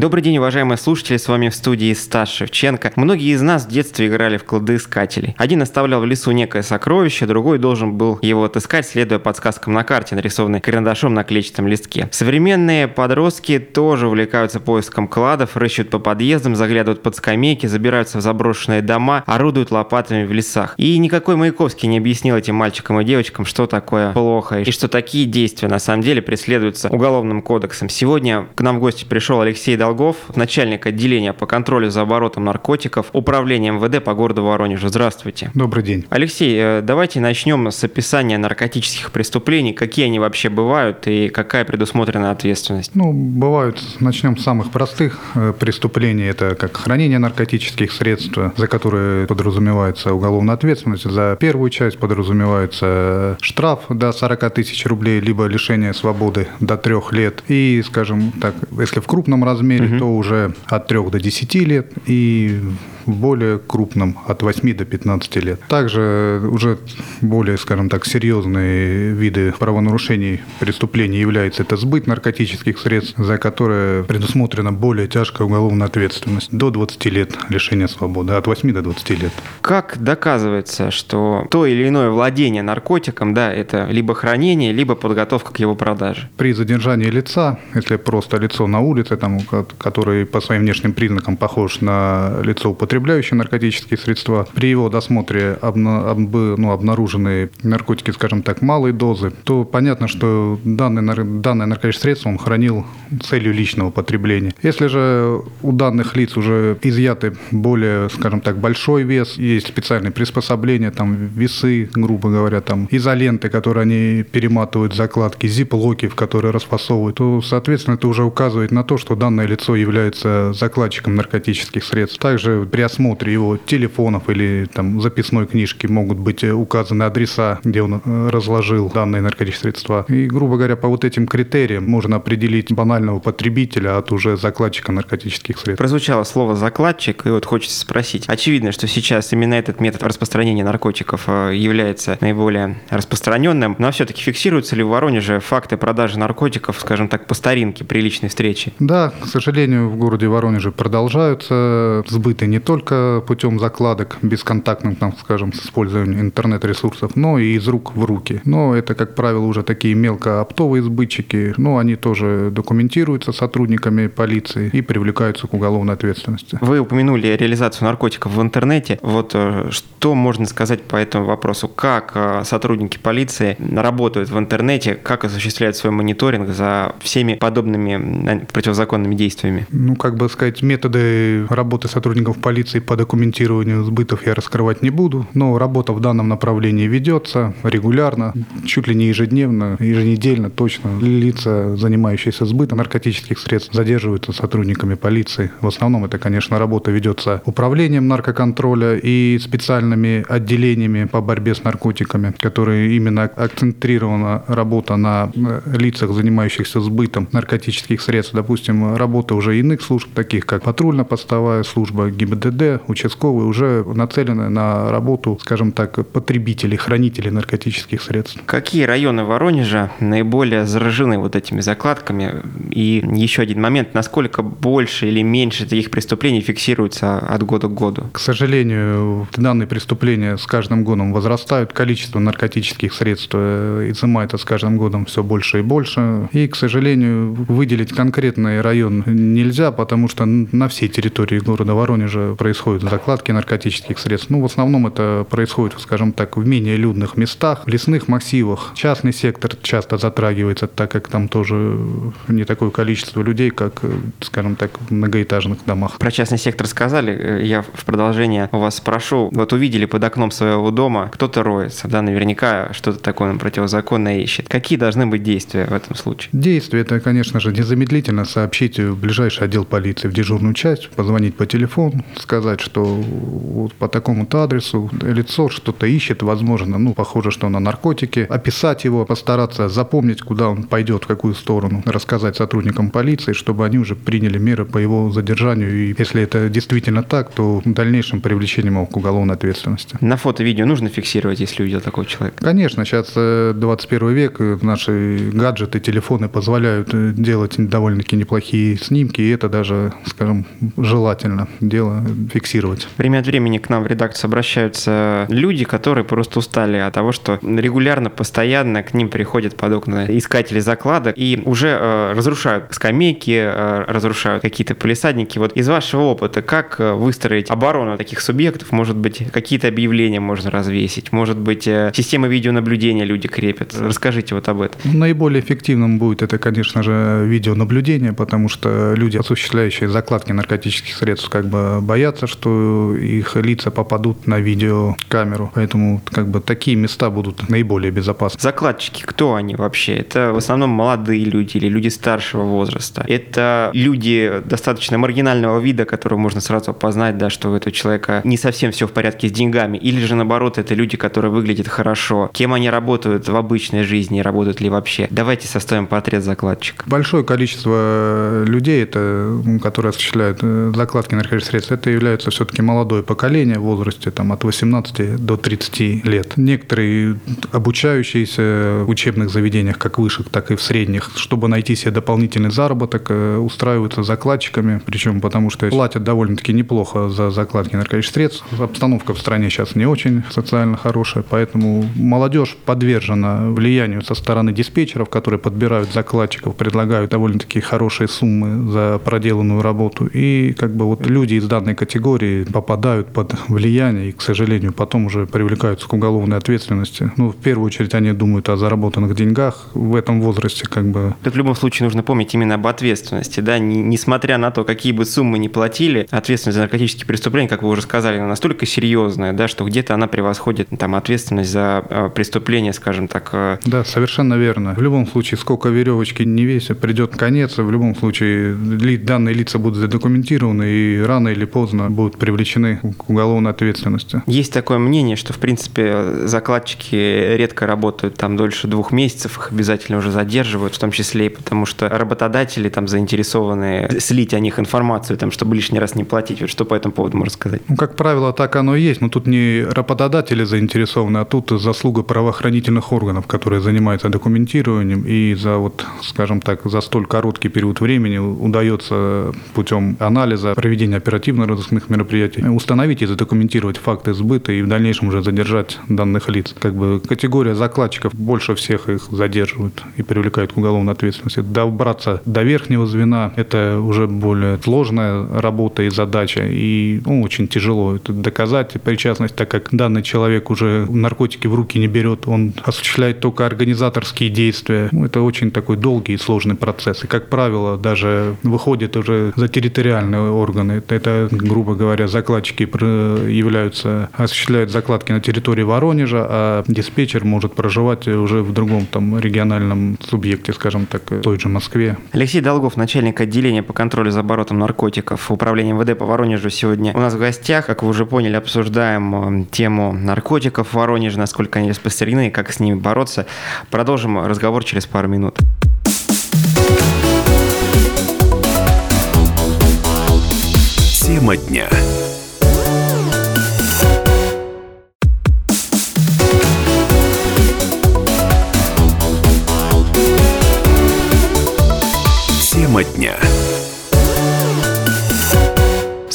Добрый день, уважаемые слушатели, с вами в студии Стас Шевченко. Многие из нас в детстве играли в кладоискателей. Один оставлял в лесу некое сокровище, другой должен был его отыскать, следуя подсказкам на карте, нарисованной карандашом на клетчатом листке. Современные подростки тоже увлекаются поиском кладов, рыщут по подъездам, заглядывают под скамейки, забираются в заброшенные дома, орудуют лопатами в лесах. И никакой Маяковский не объяснил этим мальчикам и девочкам, что такое плохо, и что такие действия на самом деле преследуются уголовным кодексом. Сегодня к нам в гости пришел Алексей Долгов, начальник отделения по контролю за оборотом наркотиков Управления МВД по городу Воронежу. Здравствуйте. Добрый день. Алексей, э, давайте начнем с описания наркотических преступлений. Какие они вообще бывают и какая предусмотрена ответственность? Ну, бывают, начнем с самых простых э, преступлений. Это как хранение наркотических средств, за которые подразумевается уголовная ответственность. За первую часть подразумевается штраф до 40 тысяч рублей, либо лишение свободы до трех лет. И, скажем так, если в крупном размере, угу. то уже от 3 до 10 лет. И более крупным от 8 до 15 лет. Также уже более, скажем так, серьезные виды правонарушений, преступлений является это сбыт наркотических средств, за которые предусмотрена более тяжкая уголовная ответственность до 20 лет лишения свободы, от 8 до 20 лет. Как доказывается, что то или иное владение наркотиком, да, это либо хранение, либо подготовка к его продаже? При задержании лица, если просто лицо на улице, там, который по своим внешним признакам похож на лицо употребляющее, употребляющий наркотические средства. При его досмотре обна, об, ну, обнаружены наркотики, скажем так, малой дозы, то понятно, что данное, данное наркотическое средство он хранил целью личного потребления. Если же у данных лиц уже изъяты более, скажем так, большой вес, есть специальные приспособления, там весы, грубо говоря, там изоленты, которые они перематывают закладки, зип-локи, в которые расфасовывают, то, соответственно, это уже указывает на то, что данное лицо является закладчиком наркотических средств. Также при осмотре его телефонов или там записной книжки могут быть э, указаны адреса, где он э, разложил данные наркотические средства. И, грубо говоря, по вот этим критериям можно определить банального потребителя от уже закладчика наркотических средств. Прозвучало слово «закладчик», и вот хочется спросить. Очевидно, что сейчас именно этот метод распространения наркотиков э, является наиболее распространенным, но все-таки фиксируются ли в Воронеже факты продажи наркотиков, скажем так, по старинке, при личной встрече? Да, к сожалению, в городе Воронеже продолжаются сбыты не только только путем закладок бесконтактным, там, скажем, с использованием интернет-ресурсов, но и из рук в руки. Но это, как правило, уже такие мелкооптовые сбытчики, но они тоже документируются сотрудниками полиции и привлекаются к уголовной ответственности. Вы упомянули реализацию наркотиков в интернете. Вот э, что можно сказать по этому вопросу? Как э, сотрудники полиции работают в интернете, как осуществляют свой мониторинг за всеми подобными противозаконными действиями? Ну, как бы сказать, методы работы сотрудников полиции полиции по документированию сбытов я раскрывать не буду, но работа в данном направлении ведется регулярно, чуть ли не ежедневно, еженедельно точно. Лица, занимающиеся сбытом наркотических средств, задерживаются сотрудниками полиции. В основном это, конечно, работа ведется управлением наркоконтроля и специальными отделениями по борьбе с наркотиками, которые именно акцентрирована работа на э, лицах, занимающихся сбытом наркотических средств. Допустим, работа уже иных служб, таких как патрульно-постовая служба, ГИБДД, ГИБДД, участковые уже нацелены на работу, скажем так, потребителей, хранителей наркотических средств. Какие районы Воронежа наиболее заражены вот этими закладками? И еще один момент, насколько больше или меньше таких преступлений фиксируется от года к году? К сожалению, данные преступления с каждым годом возрастают, количество наркотических средств э, изымается с каждым годом все больше и больше. И, к сожалению, выделить конкретный район нельзя, потому что на всей территории города Воронежа происходят закладки наркотических средств. Ну, в основном это происходит, скажем так, в менее людных местах, в лесных массивах. Частный сектор часто затрагивается, так как там тоже не такое количество людей, как, скажем так, в многоэтажных домах. Про частный сектор сказали. Я в продолжение у вас спрошу. Вот увидели под окном своего дома, кто-то роется, да, наверняка что-то такое противозаконное ищет. Какие должны быть действия в этом случае? Действия это, конечно же, незамедлительно сообщить в ближайший отдел полиции, в дежурную часть, позвонить по телефону, сказать, что вот по такому-то адресу лицо что-то ищет, возможно, ну, похоже, что на наркотики, описать его, постараться запомнить, куда он пойдет, в какую сторону, рассказать сотрудникам полиции, чтобы они уже приняли меры по его задержанию. И если это действительно так, то в дальнейшем привлечением его к уголовной ответственности. На фото-видео нужно фиксировать, если увидел такого человека? Конечно, сейчас 21 э, век, э, наши гаджеты, телефоны позволяют э, делать довольно-таки неплохие снимки, и это даже, скажем, желательно дело фиксировать. Время от времени к нам в редакцию обращаются люди, которые просто устали от того, что регулярно, постоянно к ним приходят под окна искатели закладок и уже э, разрушают скамейки, э, разрушают какие-то полисадники. Вот из вашего опыта, как э, выстроить оборону таких субъектов? Может быть, какие-то объявления можно развесить? Может быть, э, системы видеонаблюдения люди крепят? Расскажите вот об этом. Наиболее эффективным будет это, конечно же, видеонаблюдение, потому что люди, осуществляющие закладки наркотических средств, как бы боятся, что их лица попадут на видеокамеру. Поэтому как бы такие места будут наиболее безопасны. Закладчики, кто они вообще? Это в основном молодые люди или люди старшего возраста. Это люди достаточно маргинального вида, которого можно сразу опознать, да, что у этого человека не совсем все в порядке с деньгами. Или же наоборот, это люди, которые выглядят хорошо. Кем они работают в обычной жизни, работают ли вообще? Давайте составим портрет закладчика. Большое количество людей, это, которые осуществляют э, закладки наркотических средств, это является все-таки молодое поколение в возрасте там, от 18 до 30 лет. Некоторые обучающиеся в учебных заведениях, как высших, так и в средних, чтобы найти себе дополнительный заработок, э, устраиваются закладчиками, причем потому что платят довольно-таки неплохо за закладки наркотических средств. Обстановка в стране сейчас не очень социально хорошая, поэтому молодежь подвержена влиянию со стороны диспетчеров, которые подбирают закладчиков, предлагают довольно-таки хорошие суммы за проделанную работу. И как бы вот люди из данной категории попадают под влияние и, к сожалению, потом уже привлекаются к уголовной ответственности. Ну, в первую очередь они думают о заработанных деньгах в этом возрасте как бы. Тут в любом случае нужно помнить именно об ответственности, да, несмотря на то, какие бы суммы не платили, ответственность за наркотические преступления, как вы уже сказали, она настолько серьезная, да, что где-то она превосходит там ответственность за э, преступление, скажем так. Э. Да, совершенно верно. В любом случае, сколько веревочки не весит, придет конец, в любом случае данные лица будут задокументированы и рано или поздно будут привлечены к уголовной ответственности. Есть такое мнение, что, в принципе, закладчики редко работают там дольше двух месяцев, их обязательно уже задерживают, в том числе и потому, что работодатели там заинтересованы слить о них информацию, там, чтобы лишний раз не платить. Вот что по этому поводу можно сказать? Ну, как правило, так оно и есть, но тут не работодатели заинтересованы, а тут заслуга правоохранительных органов, которые занимаются документированием, и за вот, скажем так, за столь короткий период времени удается путем анализа, проведения оперативно-розыскных мероприятий установить и задокументировать факты сбыта и в дальнейшем уже задержать данных лиц. Как бы категория закладчиков больше всех их задерживают и привлекают к уголовной ответственности. Добраться до верхнего звена – это уже более сложная работа и задача, и ну, очень тяжело это доказать причастность, так как данный человек уже наркотики в руки не берет, он осуществляет только организаторские действия. Ну, это очень такой долгий и сложный процесс. И, как правило, даже выходит уже за территориальные органы. Это, это грубо говоря, закладчики являются, осуществляют закладки на территории Воронежа, а диспетчер может проживать уже в другом там региональном субъекте, скажем так, той же Москве. Алексей Долгов, начальник отделения по контролю за оборотом наркотиков Управления МВД по Воронежу сегодня у нас в гостях. Как вы уже поняли, обсуждаем э, тему наркотиков в Воронеже, насколько они распространены, как с ними бороться. Продолжим разговор через пару минут. Тема дня. Тема дня.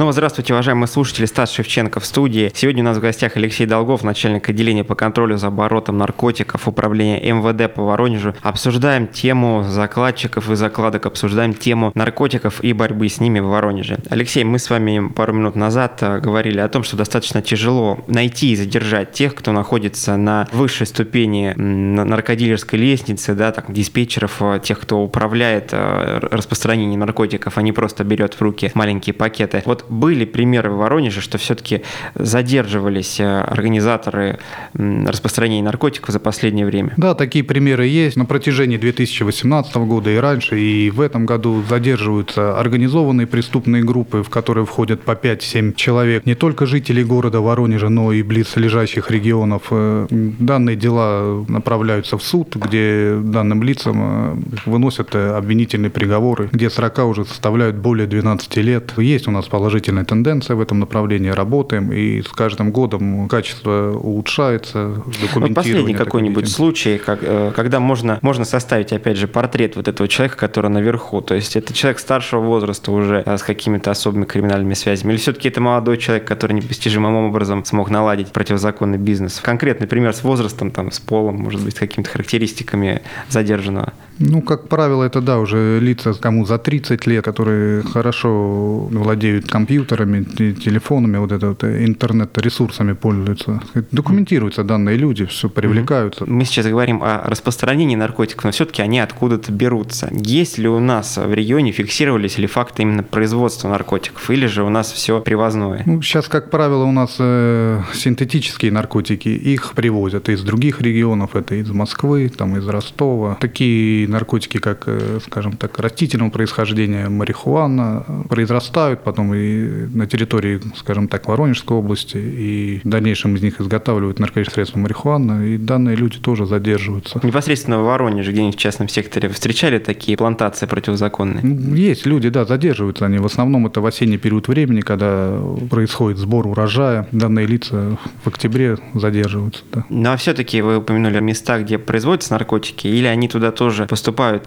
Снова здравствуйте, уважаемые слушатели. Стас Шевченко в студии. Сегодня у нас в гостях Алексей Долгов, начальник отделения по контролю за оборотом наркотиков Управления МВД по Воронежу. Обсуждаем тему закладчиков и закладок, обсуждаем тему наркотиков и борьбы с ними в Воронеже. Алексей, мы с вами пару минут назад э, говорили о том, что достаточно тяжело найти и задержать тех, кто находится на высшей ступени наркодилерской лестницы, да, так, диспетчеров, э, тех, кто управляет э, распространением наркотиков, а не просто берет в руки маленькие пакеты. Вот были примеры в Воронеже, что все-таки задерживались э, организаторы распространения наркотиков за последнее время? Да, такие примеры есть. На протяжении 2018 года и раньше, и в этом году задерживаются организованные преступные группы, в которые входят по 5-7 человек. Не только жители города Воронежа, но и близлежащих регионов. Э, данные дела направляются в суд, где данным лицам э, выносят обвинительные приговоры, где срока уже составляют более 12 лет. Есть у нас положительная тенденция в этом направлении, работаем, и с каждым годом качество улучшается, Вот последний какой-нибудь случай, как, э, когда можно, можно составить, опять же, портрет вот этого человека, который наверху. То есть это человек старшего возраста уже а, с какими-то особыми криминальными связями. Или все-таки это молодой человек, который непостижимым образом смог наладить противозаконный бизнес. Конкретный пример с возрастом, там, с полом, может быть, с какими-то характеристиками задержанного. Ну, как правило, это да, уже лица, кому за 30 лет, которые хорошо владеют компьютерами, телефонами, вот это вот, э, интернет-ресурсами пользуются. Документируются данные люди, все привлекаются. Мы сейчас говорим о распространении наркотиков, но все-таки они откуда-то берутся. Есть ли у нас в регионе, фиксировались ли факты именно производства наркотиков, или же у нас все привозное? Ну, сейчас, как правило, у нас э, синтетические наркотики, их привозят из других регионов, это из Москвы, там, из Ростова. Такие наркотики, как, э, скажем так, растительного происхождения, марихуана, произрастают потом и на территории, скажем так, Воронежской области, и в дальнейшем из них изготавливают наркотические средства марихуана, и данные люди тоже задерживаются. Непосредственно в Воронеже, где-нибудь в частном секторе, встречали такие плантации противозаконные? Есть люди, да, задерживаются они. В основном это в осенний период времени, когда происходит сбор урожая. Данные лица в октябре задерживаются. Да. Ну а все-таки вы упомянули места, где производятся наркотики, или они туда тоже поступают,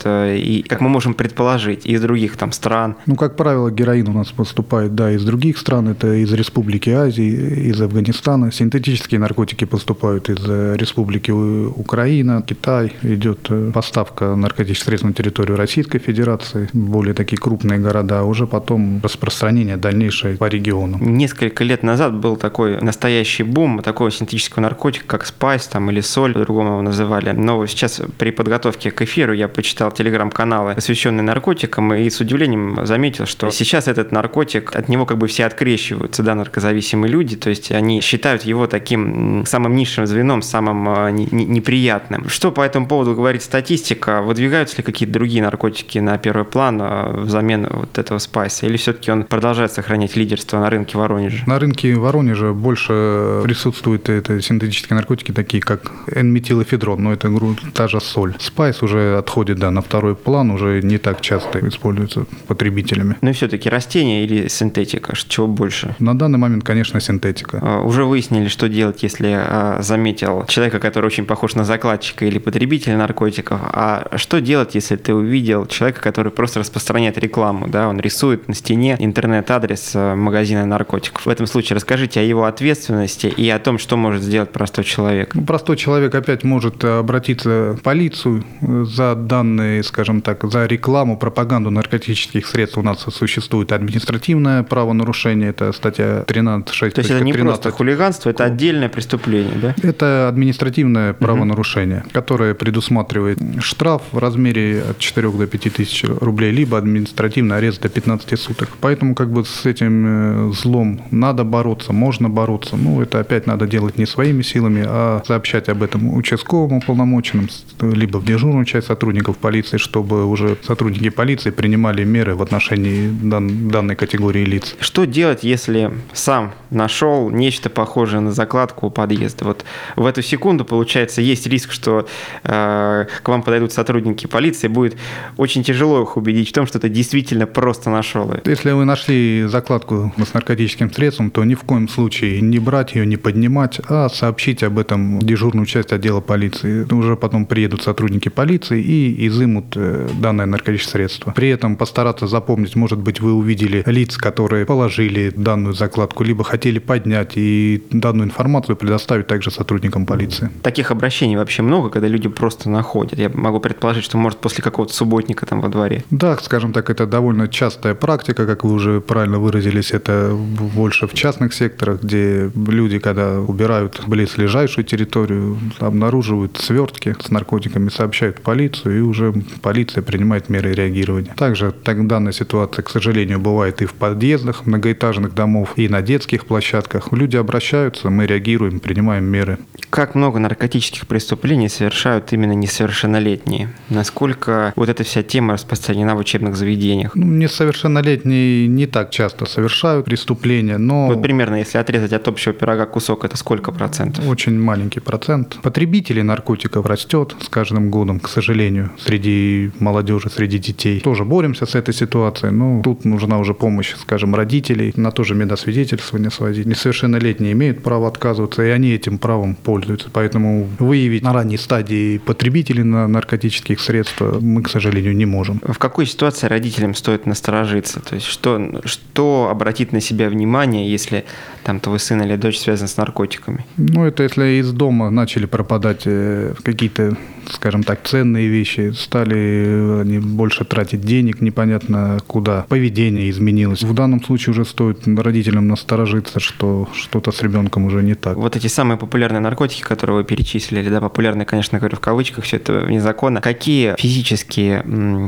э, и, как мы можем предположить, из других там стран? Ну, как правило, героин у нас поступает, да, из других стран, это из Республики Азии, из Афганистана. Синтетические наркотики поступают из э, Республики Украина, Китай. Идет э, поставка наркотических средств на территорию Российской Федерации, более такие крупные города, а уже потом распространение дальнейшее по региону. Несколько лет назад был такой настоящий бум такого синтетического наркотика, как спайс там, или соль, по-другому его называли. Но сейчас при подготовке к эфиру я почитал телеграм-каналы, посвященные наркотикам, и с удивлением заметил, что сейчас этот наркотик, от него как бы все открещиваются, да, наркозависимые люди, то есть они считают его таким самым низшим звеном, самым а, неприятным. Что по этому поводу говорит статистика? Выдвигаются ли какие-то другие наркотики на первый план а, взамен вот этого спайса? Или все-таки он продолжает сохранять лидерство на рынке Воронежа? На рынке Воронежа больше присутствуют это синтетические наркотики, такие как N-метилэфедрон, но это та же соль. Спайс уже отходит да, на второй план, уже не так часто используется потребителями. Но все-таки растения или синтетика? Чего больше? На данный момент, конечно, синтетика. А, уже выяснили, что делать, если а, заметил человека, который очень похож на закладчика или потребителя наркотиков. А что делать, если ты увидел человека, который просто распространяет рекламу, да, он рисует на стене интернет-адрес а, магазина наркотиков. В этом случае расскажите о его ответственности и о том, что может сделать простой человек. Ну, простой человек опять может обратиться в полицию за данные, скажем так, за рекламу, пропаганду наркотических средств у нас существует административное правонарушение, это статья 13.6. То есть это не 13. просто хулиганство, это отдельное преступление, да? Это административное правонарушение, угу. которое предусматривает штраф в размере от 4 до 5 тысяч рублей, либо административный арест до 15 суток. Поэтому как бы с этим э, злом надо бороться, можно бороться. Ну, это опять надо делать не своими силами, а сообщать об этом участковому полномоченным, либо в дежурную часть сотрудников полиции, чтобы уже сотрудники полиции принимали меры в отношении дан, данной категории лиц. Что делать, если сам нашел нечто похожее на закладку у подъезда? Вот в эту секунду, получается, есть риск, что э, к вам подойдут сотрудники полиции, будет очень тяжело их убедить в том, что ты действительно просто нашел. Если вы нашли закладку с наркотическим средством, то ни в коем случае не брать ее, не поднимать, а сообщить об этом дежурную часть отдела полиции. Уже потом приедут сотрудники полиции и изымут э, данное наркотическое средство. При этом постараться запомнить, может быть, вы увидели лиц, которые положили данную закладку, либо хотели поднять и данную информацию предоставить также сотрудникам полиции. Таких обращений вообще много, когда люди просто находят. Я могу предположить, что может после какого-то субботника там во дворе. Да, скажем так, это довольно частая практика, как вы уже правильно выразились, это больше в частных секторах, где люди, когда убирают близлежащую территорию, обнаруживают свертки с наркотиками, сообщают полицию, ситуацию, и уже полиция принимает меры реагирования. Также так, данная ситуация, к сожалению, бывает и в подъездах многоэтажных домов, и на детских площадках. Люди обращаются, мы реагируем, принимаем меры. Как много наркотических преступлений совершают именно несовершеннолетние? Насколько вот эта вся тема распространена в учебных заведениях? Ну, несовершеннолетние не так часто совершают преступления, но... Вот примерно, если отрезать от общего пирога кусок, это сколько процентов? Очень маленький процент. Потребителей наркотиков растет с каждым годом, к сожалению, среди молодежи, среди детей. Тоже боремся с этой ситуацией, но тут нужна уже помощь, скажем, родителей, на то же медосвидетельствование сводить. Несовершеннолетние имеют право отказываться, и они этим правом пользуются. Поэтому выявить на ранней стадии потребителей на наркотических средств мы, к сожалению, не можем. В какой ситуации родителям стоит насторожиться? То есть что, что обратить на себя внимание, если там твой сын или дочь связан с наркотиками? Ну, это если из дома начали пропадать э, какие-то скажем так, ценные вещи, стали они больше тратить денег непонятно куда, поведение изменилось. В данном случае уже стоит родителям насторожиться, что что-то с ребенком уже не так. Вот эти самые популярные наркотики, которые вы перечислили, да, популярные, конечно, говорю в кавычках, все это незаконно. Какие физические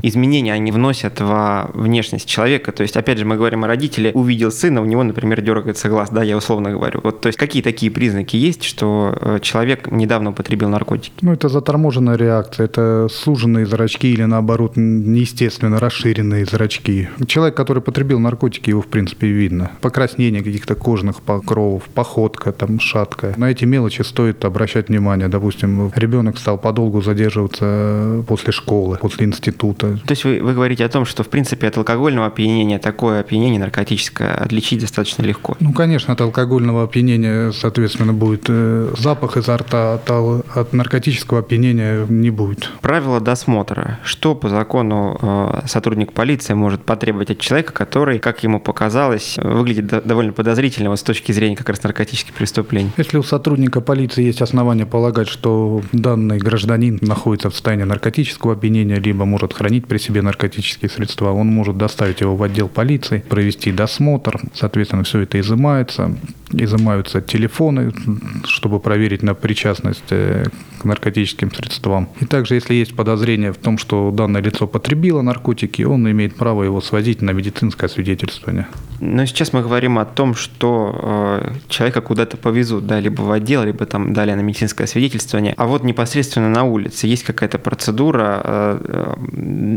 изменения они вносят во внешность человека? То есть, опять же, мы говорим о родителе, увидел сына, у него, например, дергается глаз, да, я условно говорю. Вот, то есть, какие такие признаки есть, что э, человек недавно употребил наркотики? Ну, это заторможенное заторможенная реакция, это суженные зрачки или наоборот неестественно расширенные зрачки. Человек, который потребил наркотики, его в принципе видно. Покраснение каких-то кожных покровов, походка там шаткая. На эти мелочи стоит обращать внимание. Допустим, ребенок стал подолгу задерживаться после школы, после института. То есть вы, вы говорите о том, что в принципе от алкогольного опьянения такое опьянение наркотическое отличить достаточно легко? Ну, конечно, от алкогольного опьянения, соответственно, будет э, запах изо рта, от, от наркотического опьянения не будет. Правила досмотра. Что по закону э, сотрудник полиции может потребовать от человека, который, как ему показалось, выглядит довольно подозрительно с точки зрения как раз наркотических преступлений? Если у сотрудника полиции есть основания полагать, что данный гражданин находится в состоянии наркотического опьянения, либо может хранить при себе наркотические средства, он может доставить его в отдел полиции, провести досмотр, соответственно, все это изымается, изымаются телефоны, чтобы проверить на причастность э, к наркотическим средствам. И также, если есть подозрение в том, что данное лицо потребило наркотики, он имеет право его свозить на медицинское свидетельствование. Но сейчас мы говорим о том, что э, человека куда-то повезут, да, либо в отдел, либо там далее на медицинское свидетельствование. А вот непосредственно на улице есть какая-то процедура э, э,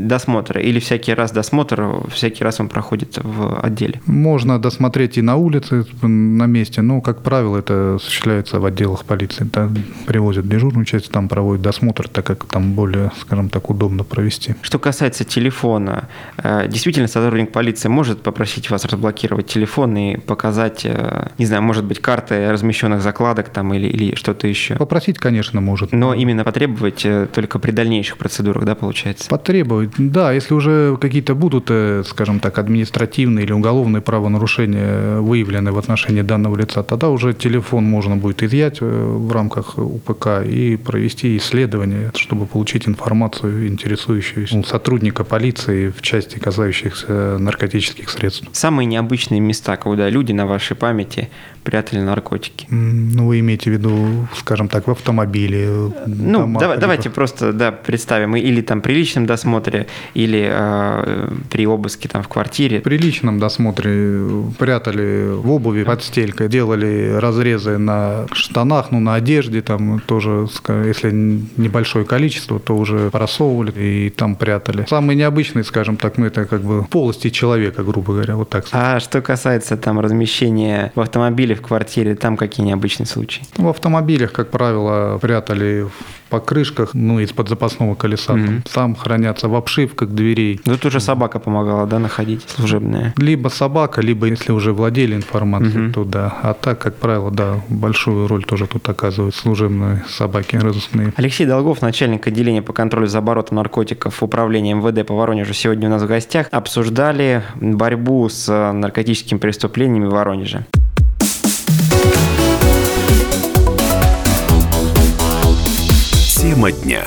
досмотра или всякий раз досмотр, всякий раз он проходит в отделе? Можно досмотреть и на улице, на месте, но, как правило, это осуществляется в отделах полиции. Там привозят дежурную часть, там проводят досмотр, так как там более, скажем так, удобно провести. Что касается телефона, э, действительно сотрудник полиции может попросить вас разблокировать телефон и показать, э, не знаю, может быть, карты размещенных закладок там или, или что-то еще. Попросить, конечно, может. Но именно потребовать э, только при дальнейших процедурах, да, получается? Потребовать, да. Если уже какие-то будут, скажем так, административные или уголовные правонарушения выявлены в отношении данного лица, тогда уже телефон можно будет изъять в рамках УПК и провести исследование, чтобы получить информацию, интересующуюся у сотрудника полиции в части касающихся наркотических средств. Самые необычные места, куда люди на вашей памяти прятали наркотики? Ну, вы имеете в виду, скажем так, в автомобиле? Ну, домах, давай, давайте просто да, представим. Или там при личном досмотре, или э, при обыске там в квартире. При личном досмотре прятали в обуви под стелькой, делали разрезы на штанах, ну, на одежде, там тоже, если небольшое количество, то уже просовывали и там прятали. Самые необычные, скажем так, ну, это как бы полости человека, грубо говоря, вот так. А что касается там размещения в автомобиле в квартире, там какие необычные случаи? В автомобилях, как правило, прятали в покрышках, ну, из-под запасного колеса. Mm-hmm. Там, хранятся в обшивках дверей. Ну, тут уже собака помогала, да, находить служебная? Либо собака, либо, если уже владели информацией, mm-hmm. то да. А так, как правило, да, большую роль тоже тут оказывают служебные собаки разыскные. Алексей Долгов, начальник отделения по контролю за оборотом наркотиков Управления МВД по Воронежу, сегодня у нас в гостях. Обсуждали борьбу с наркотическими преступлениями в Воронеже. Тема дня.